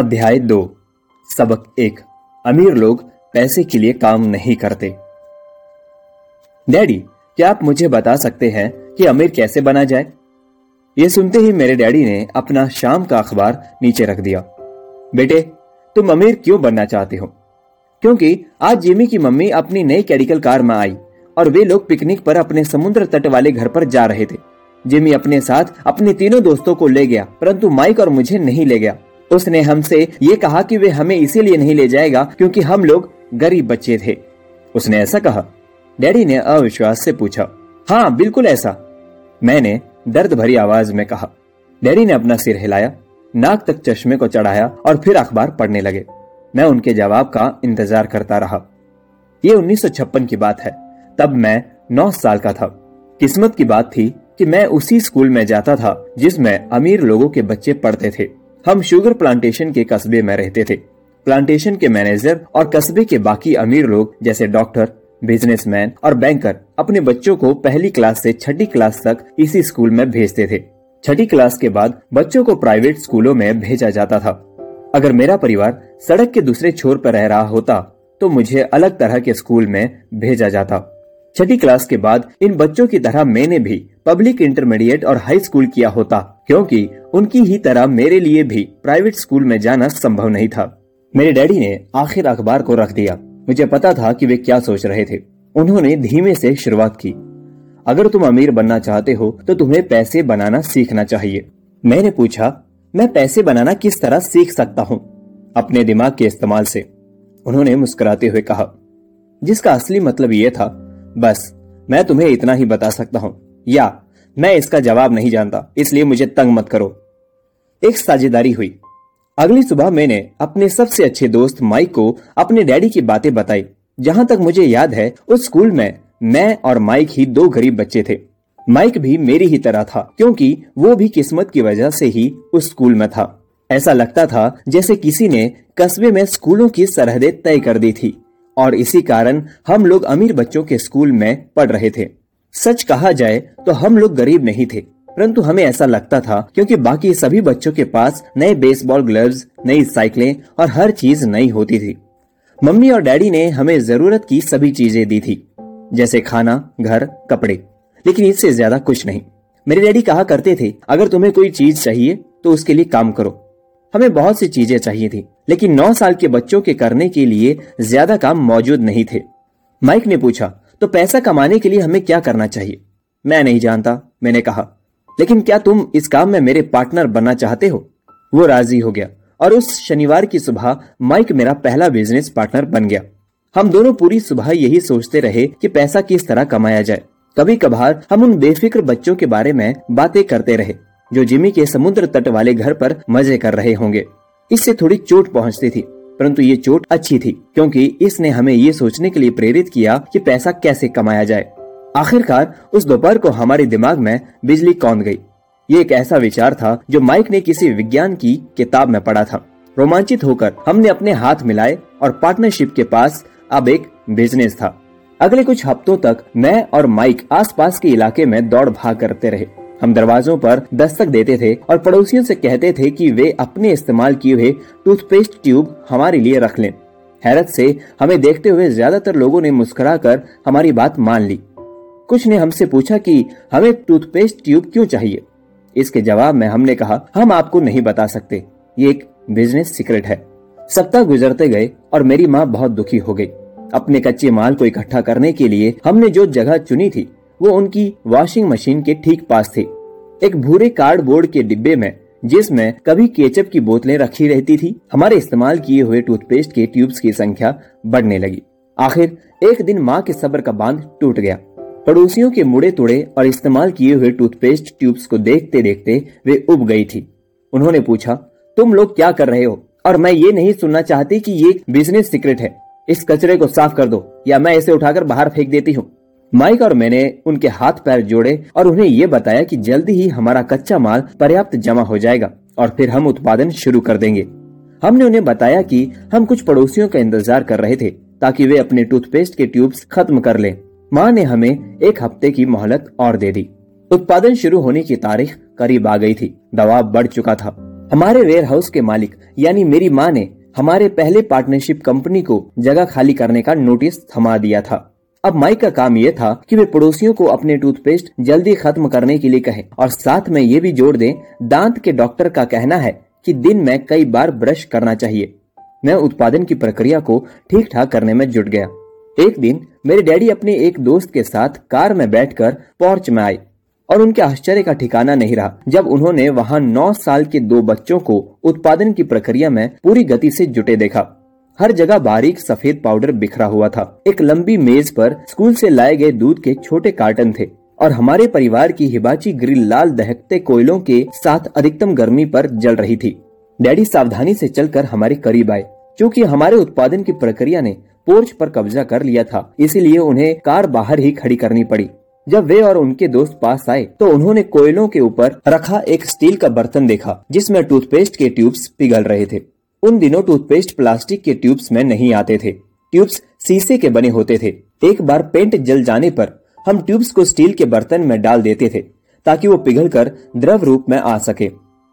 अध्याय दो। सबक एक। अमीर लोग पैसे के लिए काम नहीं करते। डैडी, क्या आप मुझे बता सकते हैं कि अमीर कैसे बना जाए? ये सुनते ही मेरे डैडी ने अपना शाम का अखबार नीचे रख दिया। बेटे, तुम अमीर क्यों बनना चाहते हो? क्योंकि आज जिमी की मम्मी अपनी नई कैडिकल कार में आई और वे लोग पिकनिक पर अपने समुद्र तट वाले घर पर जा रहे थे। जिमी अपने साथ अपने तीनों दोस्तों को ले गया, परंतु माइक और मुझे नहीं ले गया। उसने हमसे ये कहा कि वे हमें इसीलिए नहीं ले जाएगा क्योंकि हम लोग गरीब बच्चे थे। उसने ऐसा कहा। डैडी ने अविश्वास से पूछा हाँ बिल्कुल ऐसा। मैंने दर्द भरी आवाज़ में कहा। डैडी ने अपना सिर हिलाया, नाक तक चश्मे को चढ़ाया और फिर अखबार पढ़ने लगे। मैं उनके जवाब का इंतज़ार करता रहा। ये 1956 की बात है। तब मैं नौ साल का था। किस्मत की बात थी कि मैं उसी स्कूल में जाता था जिसमें अमीर लोगों के बच्चे पढ़ते थे। हम शुगर प्लांटेशन के कस्बे में रहते थे। प्लांटेशन के मैनेजर और कस्बे के बाकी अमीर लोग, जैसे डॉक्टर बिजनेसमैन और बैंकर अपने बच्चों को पहली क्लास से छठी क्लास तक इसी स्कूल में भेजते थे। छठी क्लास के बाद बच्चों को प्राइवेट स्कूलों में भेजा जाता था। अगर मेरा परिवार सड़क के दूसरे छोर पर रह रहा होता तो मुझे अलग तरह के स्कूल में भेजा जाता। छठी क्लास के बाद इन बच्चों की तरह मैंने भी पब्लिक इंटरमीडिएट और हाई स्कूल किया होता, क्योंकि उनकी ही तरह मेरे लिए भी प्राइवेट स्कूल में जाना संभव नहीं था। मेरे डैडी ने आखिर अखबार को रख दिया। मुझे पता था कि वे क्या सोच रहे थे। उन्होंने धीमे से शुरुआत की। अगर तुम अमीर बनना चाहते हो तो तुम्हें पैसे बनाना सीखना चाहिए। मैंने पूछा, मैं पैसे बनाना किस तरह सीख सकता हूँ? अपने दिमाग के इस्तेमाल से। उन्होंने मुस्कुराते हुए कहा, जिसका असली मतलब यह था बस, मैं तुम्हें इतना ही बता सकता हूँ। या, मैं इसका जवाब नहीं जानता, इसलिए मुझे तंग मत करो। एक साझेदारी हुई। अगली सुबह मैंने अपने सबसे अच्छे दोस्त माइक को अपने डैडी की बातें बताई। जहाँ तक मुझे याद है, उस स्कूल में मैं और माइक ही दो गरीब बच्चे थे। माइक भी मेरी ही तरह था, क्योंकि वो भी किस्मत की वजह से ही उस स्कूल में था। ऐसा लगता था जैसे किसी ने कस्बे में स्कूलों की सरहदें तय कर दी थी। और इसी कारण हम लोग अमीर बच्चों के स्कूल में पढ़ रहे थे। सच कहा जाए तो हम लोग गरीब नहीं थे, परंतु हमें ऐसा लगता था क्योंकि बाकी सभी बच्चों के पास नए बेसबॉल ग्लव्स नई साइकिलें और हर चीज़ नई होती थी। मम्मी और डैडी ने हमें ज़रूरत की सभी चीज़ें दी थी, जैसे खाना, घर, कपड़े, लेकिन इससे ज़्यादा कुछ नहीं। मेरे डैडी कहा करते थे, अगर तुम्हें कोई चीज़ चाहिए तो उसके लिए काम करो। हमें बहुत सी चीज़ें चाहिए थी लेकिन नौ साल के बच्चों के करने के लिए ज़्यादा काम मौजूद नहीं थे। माइक ने पूछा तो पैसा कमाने के लिए हमें क्या करना चाहिए? मैं नहीं जानता, मैंने कहा। लेकिन क्या तुम इस काम में मेरे पार्टनर बनना चाहते हो? वो राज़ी हो गया और उस शनिवार की सुबह माइक मेरा पहला बिज़नेस पार्टनर बन गया। हम दोनों पूरी सुबह यही सोचते रहे कि पैसा किस तरह कमाया जाए। कभी कभार हम उन बेफिक्र बच्चों के बारे में बातें करते रहे, जो जिमी के समुद्र तट वाले घर पर मज़े कर रहे होंगे। इससे थोड़ी चोट पहुँचती थी, परंतु ये चोट अच्छी थी, क्योंकि इसने हमें ये सोचने के लिए प्रेरित किया कि पैसा कैसे कमाया जाए। आखिरकार, उस दोपहर को हमारे दिमाग में बिजली कौन गई। ये एक ऐसा विचार था जो माइक ने किसी विज्ञान की किताब में पढ़ा था। रोमांचित होकर हमने अपने हाथ मिलाए और पार्टनरशिप के पास अब एक बिज़नेस था। अगले कुछ हफ्तों तक मैं और माइक आसपास के इलाके में दौड़ भाग करते रहे। हम दरवाजों पर दस्तक देते थे और पड़ोसियों से कहते थे कि वे अपने इस्तेमाल किए हुए टूथपेस्ट ट्यूब हमारे लिए रख लें। हैरत से हमें देखते हुए ज़्यादातर लोगों ने मुस्कुराकर हमारी बात मान ली। कुछ ने हमसे पूछा कि हमें टूथपेस्ट ट्यूब क्यों चाहिए? इसके जवाब में हमने कहा, हम आपको नहीं बता सकते। ये एक बिज़नेस सीक्रेट है। सप्ताह गुजरते गए और मेरी माँ बहुत दुखी हो गई। अपने कच्चे माल को इकट्ठा करने के लिए हमने जो जगह चुनी थी वो उनकी वॉशिंग मशीन के ठीक पास थी। एक भूरे कार्डबोर्ड के डिब्बे में, जिसमें कभी केचप की बोतलें रखी रहती थी, हमारे इस्तेमाल किए हुए टूथपेस्ट के ट्यूब्स की संख्या बढ़ने लगी। आखिर, एक दिन माँ के सब्र का बाँध टूट गया। पड़ोसियों के मुड़े तुड़े और इस्तेमाल किए हुए टूथपेस्ट ट्यूब्स को देखते देखते वे उब गई थी। उन्होंने पूछा, तुम लोग क्या कर रहे हो? और मैं ये नहीं सुनना चाहती कि ये बिज़नेस सीक्रेट है। इस कचरे को साफ़ कर दो, या मैं इसे उठाकर बाहर फेंक देती हूँ। माइक और मैंने उनके हाथ पैर जोड़े और उन्हें ये बताया कि जल्दी ही हमारा कच्चा माल पर्याप्त जमा हो जाएगा और फिर हम उत्पादन शुरू कर देंगे। हमने उन्हें बताया कि हम कुछ पड़ोसियों का इंतज़ार कर रहे थे ताकि वे अपने टूथपेस्ट के ट्यूब्स खत्म कर लें। माँ ने हमें एक हफ़्ते की मोहलत और दे दी। उत्पादन शुरू होने की तारीख करीब आ गई थी। दबाव बढ़ चुका था। हमारे वेयर हाउस के मालिक, यानी मेरी माँ ने, हमारे पहले पार्टनरशिप कंपनी को जगह खाली करने का नोटिस थमा दिया था। अब माइक का काम यह था कि वे पड़ोसियों को अपने टूथपेस्ट जल्दी खत्म करने के लिए कहें। और साथ में ये भी जोड़ दें, दांत के डॉक्टर का कहना है कि दिन में कई बार ब्रश करना चाहिए। मैं उत्पादन की प्रक्रिया को ठीक ठाक करने में जुट गया। एक दिन मेरे डैडी अपने एक दोस्त के साथ कार में बैठकर पोर्च में आए और उनके आश्चर्य का ठिकाना नहीं रहा, जब उन्होंने वहाँ नौ साल के दो बच्चों को उत्पादन की प्रक्रिया में पूरी गति से जुटे देखा। हर जगह बारीक सफ़ेद पाउडर बिखरा हुआ था। एक लंबी मेज पर स्कूल से लाए गए दूध के छोटे कार्टन थे और हमारे परिवार की हिबाची ग्रिल लाल दहकते कोयलों के साथ अधिकतम गर्मी पर जल रही थी। डैडी सावधानी से चलकर हमारे करीब आए। क्योंकि हमारे उत्पादन की प्रक्रिया ने पोर्च पर कब्जा कर लिया था, इसीलिए उन्हें कार बाहर ही खड़ी करनी पड़ी। जब वे और उनके दोस्त पास आए तो उन्होंने कोयलों के ऊपर रखा एक स्टील का बर्तन देखा, जिसमें टूथपेस्ट के ट्यूब्स पिघल रहे थे। उन दिनों टूथपेस्ट प्लास्टिक के ट्यूब्स में नहीं आते थे। ट्यूब्स शीशे के बने होते थे। एक बार पेंट जल जाने पर हम ट्यूब्स को स्टील के बर्तन में डाल देते थे, ताकि वो पिघल कर द्रव रूप में आ सके।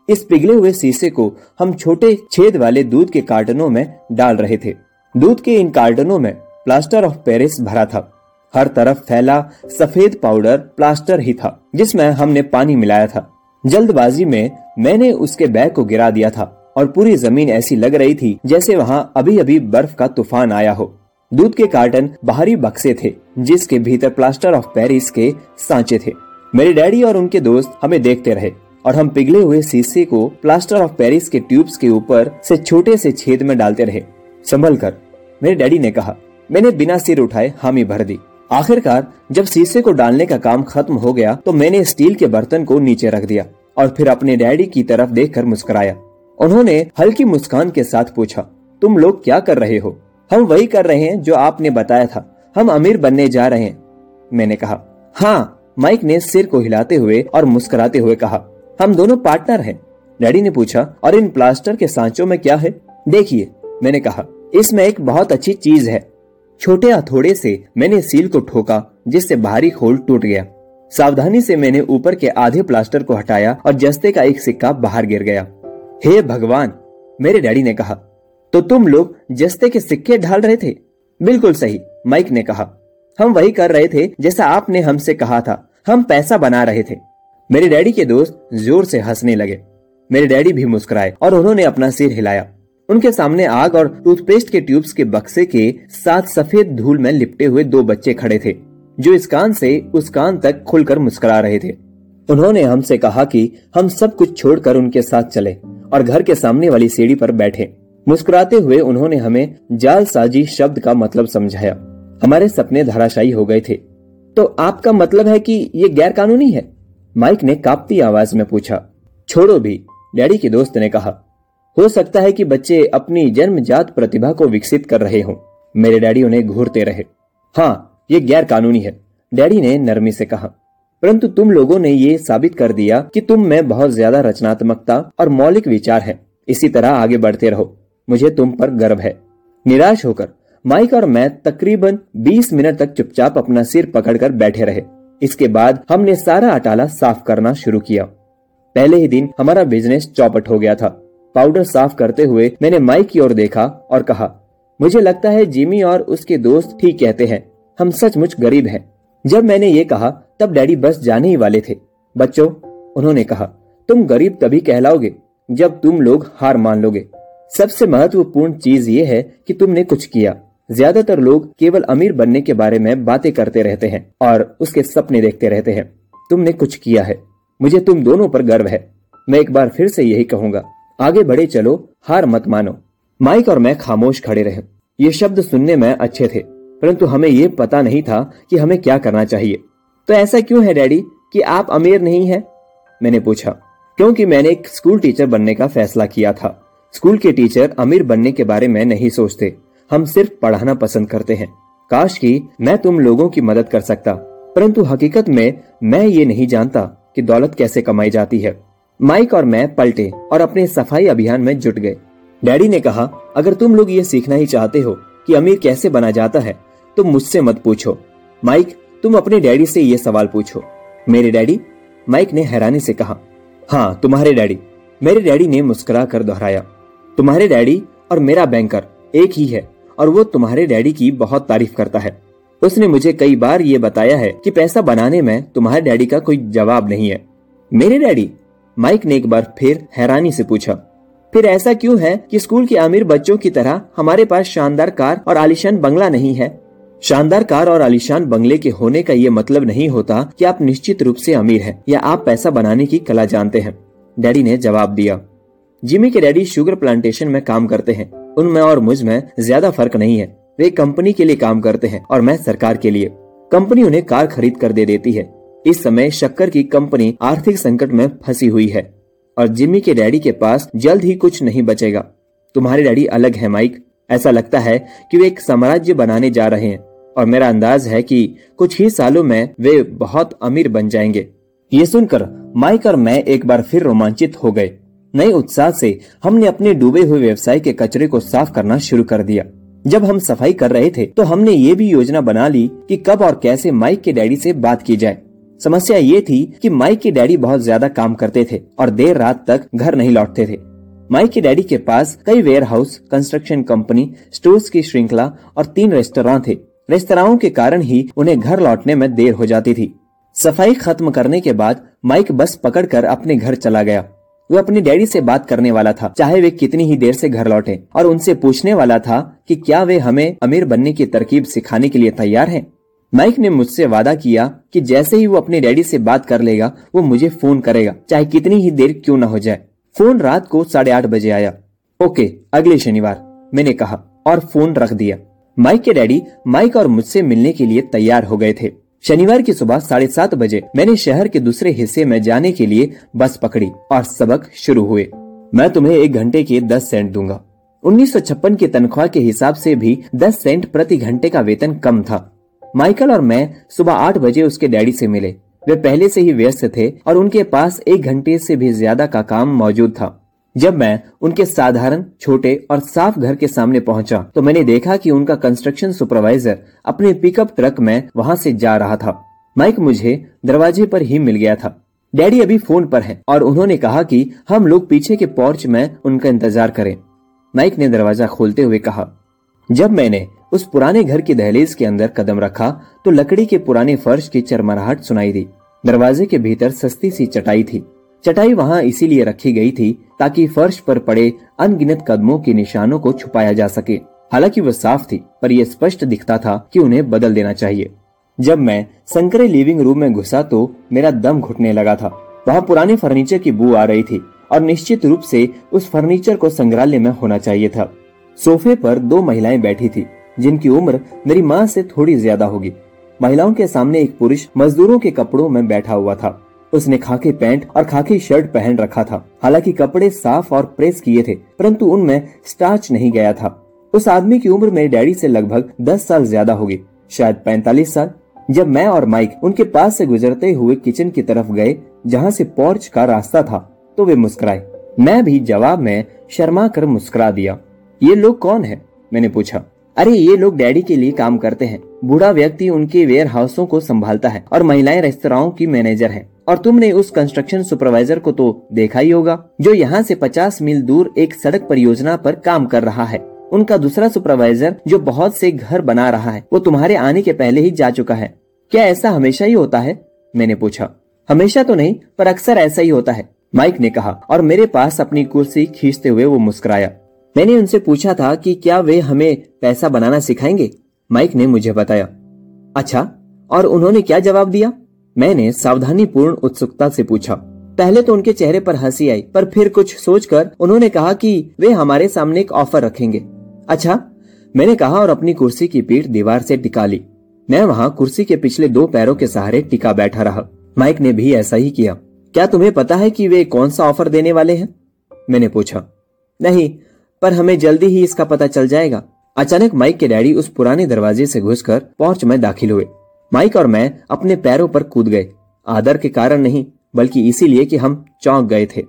इस पिघले हुए शीशे को हम छोटे छेद वाले दूध के कार्टनों में डाल रहे थे। दूध के इन कार्टनों में प्लास्टर ऑफ़ पेरिस भरा था। हर तरफ़ फैला सफ़ेद पाउडर प्लास्टर ही था, जिसमें हमने पानी मिलाया था। जल्दबाजी में मैंने उसके बैग को गिरा दिया था। और पूरी ज़मीन ऐसी लग रही थी जैसे वहाँ अभी अभी बर्फ़ का तूफ़ान आया हो। दूध के कार्टन बाहरी बक्से थे, जिसके भीतर प्लास्टर ऑफ़ पेरिस के सांचे थे। मेरे डैडी और उनके दोस्त हमें देखते रहे, और हम पिघले हुए शीशे को प्लास्टर ऑफ़ पेरिस के ट्यूब्स के ऊपर से छोटे से छेद में डालते रहे। संभल कर, मेरे डैडी ने कहा, मैंने बिना सिर उठाए हामी भर दी। आखिरकार, जब शीशे को डालने का काम खत्म हो गया तो मैंने स्टील के बर्तन को नीचे रख दिया, और फिर अपने डैडी की तरफ़ देखकर मुस्कुराया। उन्होंने हल्की मुस्कान के साथ पूछा, तुम लोग क्या कर रहे हो? हम वही कर रहे हैं जो आपने बताया था। हम अमीर बनने जा रहे हैं। मैंने कहा हाँ। माइक ने सिर को हिलाते हुए और मुस्कुराते हुए कहा, हम दोनों पार्टनर हैं। डैडी ने पूछा, और इन प्लास्टर के सांचों में क्या है? देखिए, मैंने कहा, इसमें एक बहुत अच्छी चीज़ है। छोटे हथौड़े से मैंने सील को ठोका, जिससे भारी खोल टूट गया। सावधानी से मैंने ऊपर के आधे प्लास्टर को हटाया और जस्ते का एक सिक्का बाहर गिर गया। हे भगवान, मेरे डैडी ने कहा तो तुम लोग जस्ते के सिक्के ढाल रहे थे? बिल्कुल सही, माइक ने कहा। हम वही कर रहे थे जैसा आपने हमसे कहा था, हम पैसा बना रहे थे। मेरे डैडी के दोस्त ज़ोर से हंसने लगे। मेरे डैडी भी मुस्कुराए और उन्होंने अपना सिर हिलाया। उनके सामने आग और टूथपेस्ट के ट्यूब्स के बक्से के साथ सफ़ेद धूल में लिपटे हुए दो बच्चे खड़े थे, जो इस कान से उस कान तक खुलकर मुस्कुरा रहे थे। उन्होंने हमसे कहा कि हम सब कुछ छोड़कर उनके साथ चले। और घर के सामने वाली सीढ़ी पर बैठे। मुस्कुराते हुए उन्होंने हमें जालसाजी शब्द का मतलब समझाया। हमारे सपने धराशायी हो गए थे। तो आपका मतलब है कि ये गैर कानूनी है? माइक ने कांपती आवाज़ में पूछा। छोड़ो भी, डैडी के दोस्त ने कहा। हो सकता है कि बच्चे अपनी जन्मजात प्रतिभा को विकसित कर रहे हों। मेरे डैडी उन्हें घूरते रहे। हाँ ये गैर कानूनी है, डैडी ने नरमी से कहा। परंतु तुम लोगों ने ये साबित कर दिया कि तुम में बहुत ज़्यादा रचनात्मकता और मौलिक विचार है। इसी तरह आगे बढ़ते रहो। मुझे तुम पर गर्व है। निराश होकर माइक और मैं तकरीबन 20 मिनट तक चुपचाप अपना सिर पकड़कर बैठे रहे। इसके बाद हमने सारा अटाला साफ़ करना शुरू किया। पहले ही दिन हमारा बिज़नेस चौपट हो गया था। पाउडर साफ़ करते हुए मैंने माइक की ओर देखा और कहा, मुझे लगता है जिमी और उसके दोस्त ठीक कहते हैं। हम सचमुच गरीब हैं। जब मैंने ये कहा तब डैडी बस जाने ही वाले थे। बच्चों, उन्होंने कहा, तुम गरीब तभी कहलाओगे जब तुम लोग हार मान लोगे। सबसे महत्वपूर्ण चीज़ ये है कि तुमने कुछ किया। ज़्यादातर लोग केवल अमीर बनने के बारे में बातें करते रहते हैं और उसके सपने देखते रहते हैं। तुमने कुछ किया है। मुझे तुम दोनों पर गर्व है। मैं एक बार फिर से यही कहूँगा, आगे बढ़े चलो, हार मत मानो। माइक और मैं खामोश खड़े रहे। ये शब्द सुनने में अच्छे थे, परंतु हमें ये पता नहीं था कि हमें क्या करना चाहिए। तो ऐसा क्यों है, डैडी, कि आप अमीर नहीं हैं? मैंने पूछा। क्योंकि मैंने एक स्कूल टीचर बनने का फैसला किया था। स्कूल के टीचर अमीर बनने के बारे में नहीं सोचते। हम सिर्फ़ पढ़ाना पसंद करते हैं। काश की मैं तुम लोगों की मदद कर सकता। परंतु हकीकत में मैं ये नहीं जानता कि दौलत कैसे कमाई जाती है। माइक और मैं पलटे और अपने सफ़ाई अभियान में जुट गए। डैडी ने कहा, अगर तुम लोग ये सीखना ही चाहते हो कि अमीर कैसे बना जाता है तो मुझसे मत पूछो। माइक तुम अपने डैडी से ये सवाल पूछो। मेरे डैडी? माइक ने हैरानी से कहा हाँ तुम्हारे डैडी। मेरे डैडी ने मुस्कुरा कर दोहराया, तुम्हारे डैडी और मेरा बैंकर एक ही है और वो तुम्हारे डैडी की बहुत तारीफ़ करता है। उसने मुझे कई बार ये बताया है कि पैसा बनाने में तुम्हारे डैडी का कोई जवाब नहीं है। मेरे डैडी? माइक ने एक बार फिर हैरानी से पूछा, फिर ऐसा क्यों है कि स्कूल के अमीर बच्चों की तरह हमारे पास शानदार कार और आलिशान बंगला नहीं है? शानदार कार और आलिशान बंगले के होने का ये मतलब नहीं होता कि आप निश्चित रूप से अमीर हैं या आप पैसा बनाने की कला जानते हैं। डैडी ने जवाब दिया। जिमी के डैडी शुगर प्लांटेशन में काम करते हैं। उनमें और मुझमें ज़्यादा फ़र्क नहीं है। वे कंपनी के लिए काम करते हैं और मैं सरकार के लिए। कंपनी उन्हें कार खरीद कर दे देती है। इस समय शक्कर की कंपनी आर्थिक संकट में फंसी हुई है। और जिमी के डैडी के पास जल्द ही कुछ नहीं बचेगा। तुम्हारे डैडी अलग है, माइक। ऐसा लगता है कि वे एक साम्राज्य बनाने जा रहे हैं। और मेरा अंदाज है कि कुछ ही सालों में वे बहुत अमीर बन जाएँगे। ये सुनकर माइक और मैं एक बार फिर रोमांचित हो गए। नए उत्साह से हमने अपने डूबे हुए व्यवसाय के कचरे को साफ़ करना शुरू कर दिया। जब हम सफ़ाई कर रहे थे तो हमने ये भी योजना बना ली कि कब और कैसे माइक के डैडी से बात की जाए। समस्या ये थी कि माइक के डैडी बहुत ज़्यादा काम करते थे और देर रात तक घर नहीं लौटते थे। माइक के डैडी के पास कई warehouse construction company, stores की श्रृंखला और तीन रेस्तरा थे। रेस्तराओं के कारण ही उन्हें घर लौटने में देर हो जाती थी। सफ़ाई खत्म करने के बाद माइक बस पकड़कर अपने घर चला गया। वो अपने डैडी से बात करने वाला था, चाहे वे कितनी ही देर से घर लौटे, और उनसे पूछने वाला था कि क्या वे हमें अमीर बनने की तरकीब सिखाने के लिए तैयार हैं। माइक ने मुझसे वादा किया कि जैसे ही वो अपने डैडी से बात कर लेगा, वो मुझे फ़ोन करेगा, चाहे कितनी ही देर क्यों न हो जाए। फ़ोन रात को साढ़े आठ बजे आया। ओके, अगले शनिवार, मैंने कहा, और फ़ोन रख दिया। माइक के डैडी माइक और मुझसे मिलने के लिए तैयार हो गए थे। शनिवार की सुबह साढ़े सात बजे मैंने शहर के दूसरे हिस्से में जाने के लिए बस पकड़ी और सबक शुरू हुए। मैं तुम्हें एक घंटे के दस सेंट दूँगा। उन्नीस सौ छप्पन की तनख्वाह के हिसाब से भी दस सेंट प्रति घंटे का वेतन कम था। माइकल और मैं सुबह आठ बजे उसके डैडी से मिले। वे पहले से ही व्यस्त थे और उनके पास एक घंटे से भी ज़्यादा का काम मौजूद था। जब मैं उनके साधारण, छोटे और साफ़ घर के सामने पहुँचा तो मैंने देखा कि उनका कंस्ट्रक्शन सुपरवाइजर अपने पिकअप ट्रक में वहाँ से जा रहा था। माइक मुझे दरवाजे पर ही मिल गया था। डैडी अभी फ़ोन पर हैं और उन्होंने कहा कि हम लोग पीछे के पोर्च में उनका इंतज़ार करें। माइक ने दरवाज़ा खोलते हुए कहा, जब मैंने उस पुराने घर की दहलीज के अंदर कदम रखा तो लकड़ी के पुराने फर्श की चरमराहट सुनाई दी। दरवाजे के भीतर सस्ती सी चटाई थी। चटाई वहाँ इसीलिए रखी गई थी ताकि फर्श पर पड़े अनगिनत कदमों के निशानों को छुपाया जा सके। हालाँकि वह साफ़ थी, पर यह स्पष्ट दिखता था कि उन्हें बदल देना चाहिए। जब मैं संकरे लिविंग रूम में घुसा तो मेरा दम घुटने लगा था। वहाँ पुराने फर्नीचर की बू आ रही थी और निश्चित रूप से उस फर्नीचर को संग्रहालय में होना चाहिए था। सोफे पर दो महिलाएँ बैठी थी, जिनकी उम्र मेरी माँ से थोड़ी ज़्यादा होगी। महिलाओं के सामने एक पुरुष मजदूरों के कपड़ों में बैठा हुआ था। उसने खाकी पैंट और खाकी शर्ट पहन रखा था। हालाँकि कपड़े साफ़ और प्रेस किए थे, परंतु उनमें स्टार्च नहीं गया था। उस आदमी की उम्र मेरे डैडी से लगभग दस साल ज़्यादा होगी, शायद पैंतालीस साल। जब मैं और माइक उनके पास से गुजरते हुए किचन की तरफ़ गए, जहाँ से पोर्च का रास्ता था तो वे मुस्कुराए। मैं भी जवाब में शर्मा कर मुस्कुरा दिया, ये लोग कौन है? मैंने पूछा। अरे, ये लोग डैडी के लिए काम करते हैं। बूढ़ा व्यक्ति उनके वेयर हाउसों को संभालता है और महिलाएँ रेस्तराओं की मैनेजर हैं। और तुमने उस कंस्ट्रक्शन सुपरवाइजर को तो देखा ही होगा, जो यहाँ से 50 मील दूर एक सड़क परियोजना पर काम कर रहा है। उनका दूसरा सुपरवाइजर जो बहुत से घर बना रहा है, वो तुम्हारे आने के पहले ही जा चुका है। क्या ऐसा हमेशा ही होता है? मैंने पूछा। हमेशा तो नहीं, पर अक्सर ऐसा ही होता है, माइक ने कहा, और मेरे पास अपनी कुर्सी खींचते हुए वो मुस्कुराया। मैंने उनसे पूछा था कि क्या वे हमें पैसा बनाना सिखाएँगे? माइक ने मुझे बताया। अच्छा और उन्होंने क्या जवाब दिया? मैंने सावधानी पूर्ण उत्सुकता से पूछा। पहले तो उनके चेहरे पर हँसी आई, पर फिर कुछ सोचकर उन्होंने कहा कि वे हमारे सामने एक ऑफ़र रखेंगे। अच्छा मैंने कहा और अपनी कुर्सी की पीठ दीवार से टिका ली मैं वहाँ कुर्सी के पिछले दो पैरों के सहारे टिका बैठा रहा। माइक ने भी ऐसा ही किया। क्या तुम्हें पता है कि वे कौन सा ऑफ़र देने वाले हैं? मैंने पूछा। नहीं, पर हमें जल्दी ही इसका पता चल जाएगा। अचानक माइक के डैडी उस पुराने दरवाजे से घुसकर पोर्च में दाखिल हुए। माइक और मैं अपने पैरों पर कूद गए। आदर के कारण नहीं, बल्कि इसीलिए कि हम चौंक गए थे।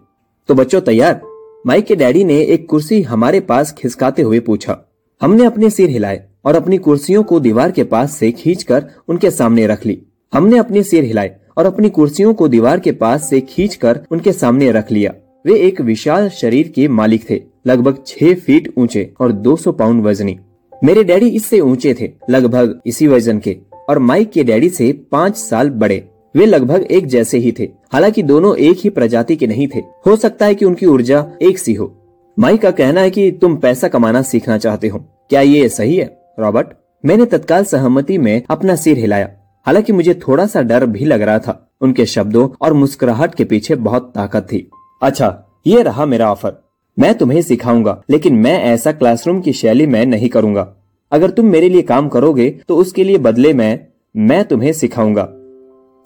तो बच्चों, तैयार? माइक के डैडी ने एक कुर्सी हमारे पास खिसकाते हुए पूछा। हमने अपने सिर हिलाए और अपनी कुर्सियों को दीवार के पास से खींचकर उनके सामने रख ली। हमने अपने सिर हिलाए और अपनी कुर्सियों को दीवार के पास से खींचकर उनके सामने रख लिया। वे एक विशाल शरीर के मालिक थे, लगभग छह फीट ऊँचे और 200 पाउंड वजनी। मेरे डैडी इससे ऊँचे थे, लगभग इसी वज़न के। और माइक के डैडी से पाँच साल बड़े। वे लगभग एक जैसे ही थे। हालाँकि दोनों एक ही प्रजाति के नहीं थे। हो सकता है कि उनकी ऊर्जा एक सी हो। माइक का कहना है कि तुम पैसा कमाना सीखना चाहते हो। क्या ये सही है, रॉबर्ट? मैंने तत्काल सहमति में अपना सिर हिलाया। हालाँकि मुझे थोड़ा सा डर भी लग रहा था। उनके शब्दों और मुस्कुराहट के पीछे बहुत ताकत थी। अच्छा ये रहा मेरा ऑफ़र। मैं तुम्हें सिखाऊँगा, लेकिन मैं ऐसा क्लासरूम की शैली में नहीं करूँगा। अगर तुम मेरे लिए काम करोगे तो उसके लिए बदले में मैं तुम्हें सिखाऊँगा।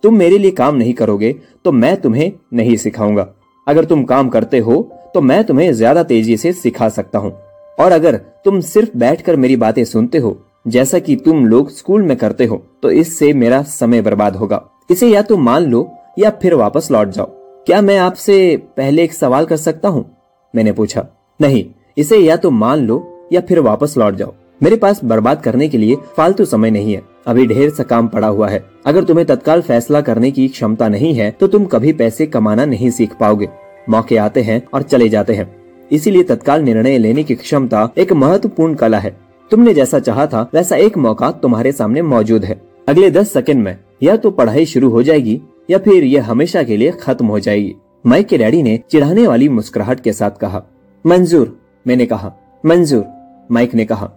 तुम मेरे लिए काम नहीं करोगे तो मैं तुम्हें नहीं सिखाऊँगा। अगर तुम काम करते हो तो मैं तुम्हें ज़्यादा तेज़ी से सिखा सकता हूँ। और अगर तुम सिर्फ़ बैठकर मेरी बातें सुनते हो, जैसा कि तुम लोग स्कूल में करते हो तो इससे मेरा समय बर्बाद होगा। इसे या तो मान लो, या फिर वापस लौट जाओ। क्या मैं आपसे पहले एक सवाल कर सकता हूँ? मैंने पूछा। नहीं, इसे या तो मान लो, या फिर वापस लौट जाओ। मेरे पास बर्बाद करने के लिए फालतू समय नहीं है। अभी ढेर सा काम पड़ा हुआ है। अगर तुम्हें तत्काल फैसला करने की क्षमता नहीं है तो तुम कभी पैसे कमाना नहीं सीख पाओगे। मौके आते हैं और चले जाते हैं। इसीलिए तत्काल निर्णय लेने की क्षमता एक महत्वपूर्ण कला है। तुमने जैसा चाहा था, वैसा एक मौका तुम्हारे सामने मौजूद है। अगले दस सेकंड में, या तो पढ़ाई शुरू हो जाएगी, या फिर यह हमेशा के लिए खत्म हो जाएगी। माइक के डैडी ने चिढ़ाने वाली मुस्कुराहट के साथ कहा, मंजूर, मैंने कहा, मंजूर, माइक ने कहा।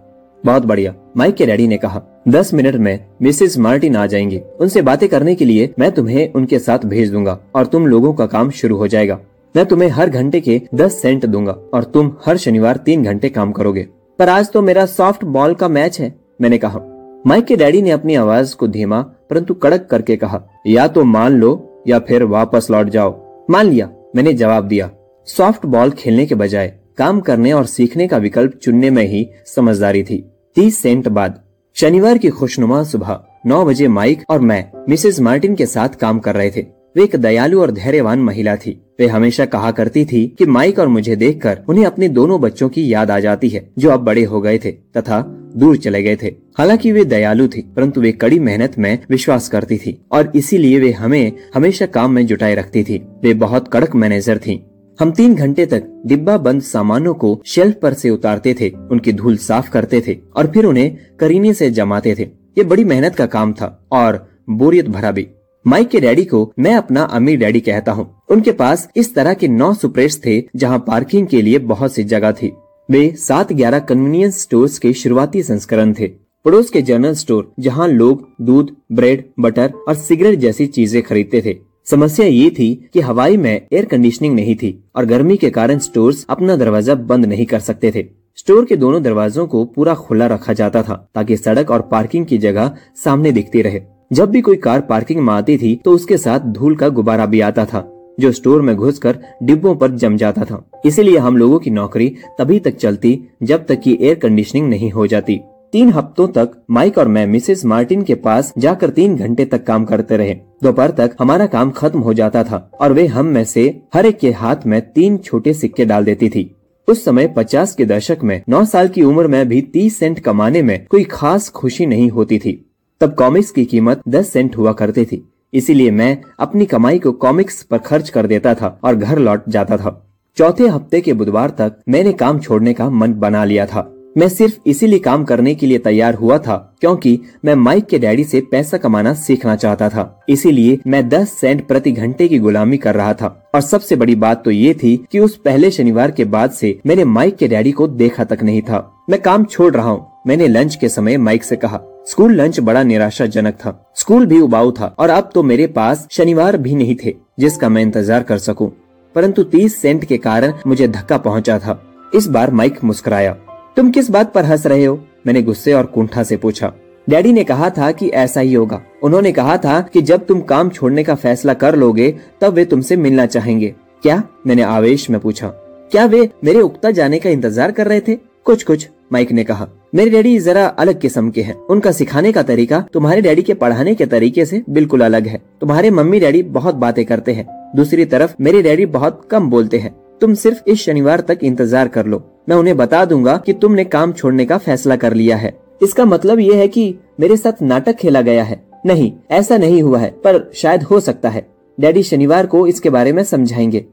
बहुत बढ़िया। माइक के डैडी ने कहा, दस मिनट में मिसेस मार्टिन आ जाएँगी। उनसे बातें करने के लिए मैं तुम्हें उनके साथ भेज दूँगा और तुम लोगों का काम शुरू हो जाएगा। मैं तुम्हें हर घंटे के दस सेंट दूँगा और तुम हर शनिवार तीन घंटे काम करोगे। पर आज तो मेरा सॉफ्ट बॉल का मैच है, मैंने कहा। माइक के डैडी ने अपनी आवाज़ को धीमा परंतु कड़क करके कहा, या तो मान लो या फिर वापस लौट जाओ। मान लिया, मैंने जवाब दिया। सॉफ्ट बॉल खेलने के बजाय काम करने और सीखने का विकल्प चुनने में ही समझदारी थी। तीस सेंट बाद, शनिवार की खुशनुमा सुबह, नौ बजे माइक और मैं, मिसेस मार्टिन के साथ काम कर रहे थे। वे एक दयालु और धैर्यवान महिला थी। वे हमेशा कहा करती थी कि माइक और मुझे देखकर उन्हें अपने दोनों बच्चों की याद आ जाती है, जो अब बड़े हो गए थे तथा दूर चले गए थे। हालाँकि वे दयालु थी, परंतु वे कड़ी मेहनत में विश्वास करती थी और इसीलिए वे हमें हमेशा काम में जुटाए रखती थी। वे बहुत कड़क मैनेजर थी। हम तीन घंटे तक डिब्बा बंद सामानों को शेल्फ पर से उतारते थे, उनकी धूल साफ़ करते थे और फिर उन्हें करीने से जमाते थे। ये बड़ी मेहनत का काम था और बोरियत भरा भी। माइक के डैडी को मैं अपना अमीर डैडी कहता हूँ। उनके पास इस तरह के नौ सुप्रेस थे, जहाँ पार्किंग के लिए बहुत सी जगह थी। वे सात ग्यारह कन्वीनियंस स्टोर्स के शुरुआती संस्करण थे। पड़ोस के जनरल स्टोर जहाँ लोग दूध ब्रेड बटर और सिगरेट जैसी चीज़ें खरीदते थे। समस्या ये थी कि हवाई में एयर कंडीशनिंग नहीं थी और गर्मी के कारण स्टोर्स अपना दरवाज़ा बंद नहीं कर सकते थे। स्टोर के दोनों दरवाजों को पूरा खुला रखा जाता था ताकि सड़क और पार्किंग की जगह सामने दिखती रहे। जब भी कोई कार पार्किंग में आती थी तो उसके साथ धूल का गुब्बारा भी आता था, जो स्टोर में घुसकर डिब्बों पर जम जाता था। इसीलिए हम लोगों की नौकरी तभी तक चलती जब तक कि एयर कंडीशनिंग नहीं हो जाती। तीन हफ्तों तक माइक और मैं, मिसेस मार्टिन के पास जाकर तीन घंटे तक काम करते रहे। दोपहर तक हमारा काम खत्म हो जाता था और वे हम में से हर एक के हाथ में तीन छोटे सिक्के डाल देती थी। उस समय पचास के दशक में नौ साल की उम्र में भी तीस सेंट कमाने में कोई खास खुशी नहीं होती थी। तब कॉमिक्स की कीमत दस सेंट हुआ करती थी। इसीलिए मैं अपनी कमाई को कॉमिक्स पर खर्च कर देता था और घर लौट जाता था। चौथे हफ़्ते के बुधवार तक मैंने काम छोड़ने का मन बना लिया था। मैं सिर्फ़ इसीलिए काम करने के लिए तैयार हुआ था क्योंकि मैं माइक के डैडी से पैसा कमाना सीखना चाहता था। इसीलिए मैं 10 सेंट प्रति घंटे की गुलामी कर रहा था। और सबसे बड़ी बात तो ये थी कि उस पहले शनिवार के बाद से मैंने माइक के डैडी को देखा तक नहीं था। मैं काम छोड़ रहा हूँ। मैंने लंच के समय माइक से कहा, स्कूल लंच बड़ा निराशाजनक था। स्कूल भी उबाऊ था और अब तो मेरे पास शनिवार भी नहीं थे, जिसका मैं इंतज़ार कर सकूँ। परंतु तीस सेंट के कारण मुझे धक्का पहुँचा था। इस बार माइक मुस्कुराया। तुम किस बात पर हंस रहे हो? मैंने गुस्से और कुंठा से पूछा। डैडी ने कहा था कि ऐसा ही होगा। उन्होंने कहा था कि जब तुम काम छोड़ने का फैसला कर लोगे, तब वे तुमसे मिलना चाहेंगे। क्या? मैंने आवेश में पूछा। क्या वे मेरे उगता जाने का इंतज़ार कर रहे थे? कुछ कुछ माइक ने कहा। मेरे डैडी जरा अलग किस्म के हैं। उनका सिखाने का तरीका तुम्हारे डैडी के पढ़ाने के तरीके से बिल्कुल अलग है। तुम्हारे मम्मी डैडी बहुत बातें करते हैं। दूसरी तरफ़ मेरे डैडी बहुत कम बोलते हैं। तुम सिर्फ़ इस शनिवार तक इंतज़ार कर लो। मैं उन्हें बता दूँगा कि तुमने काम छोड़ने का फैसला कर लिया है। इसका मतलब ये है कि मेरे साथ नाटक खेला गया है। नहीं, ऐसा नहीं हुआ है, पर शायद हो सकता है। डैडी शनिवार को इसके बारे में समझाएँगे।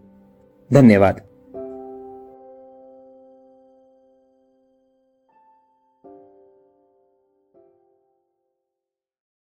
धन्यवाद।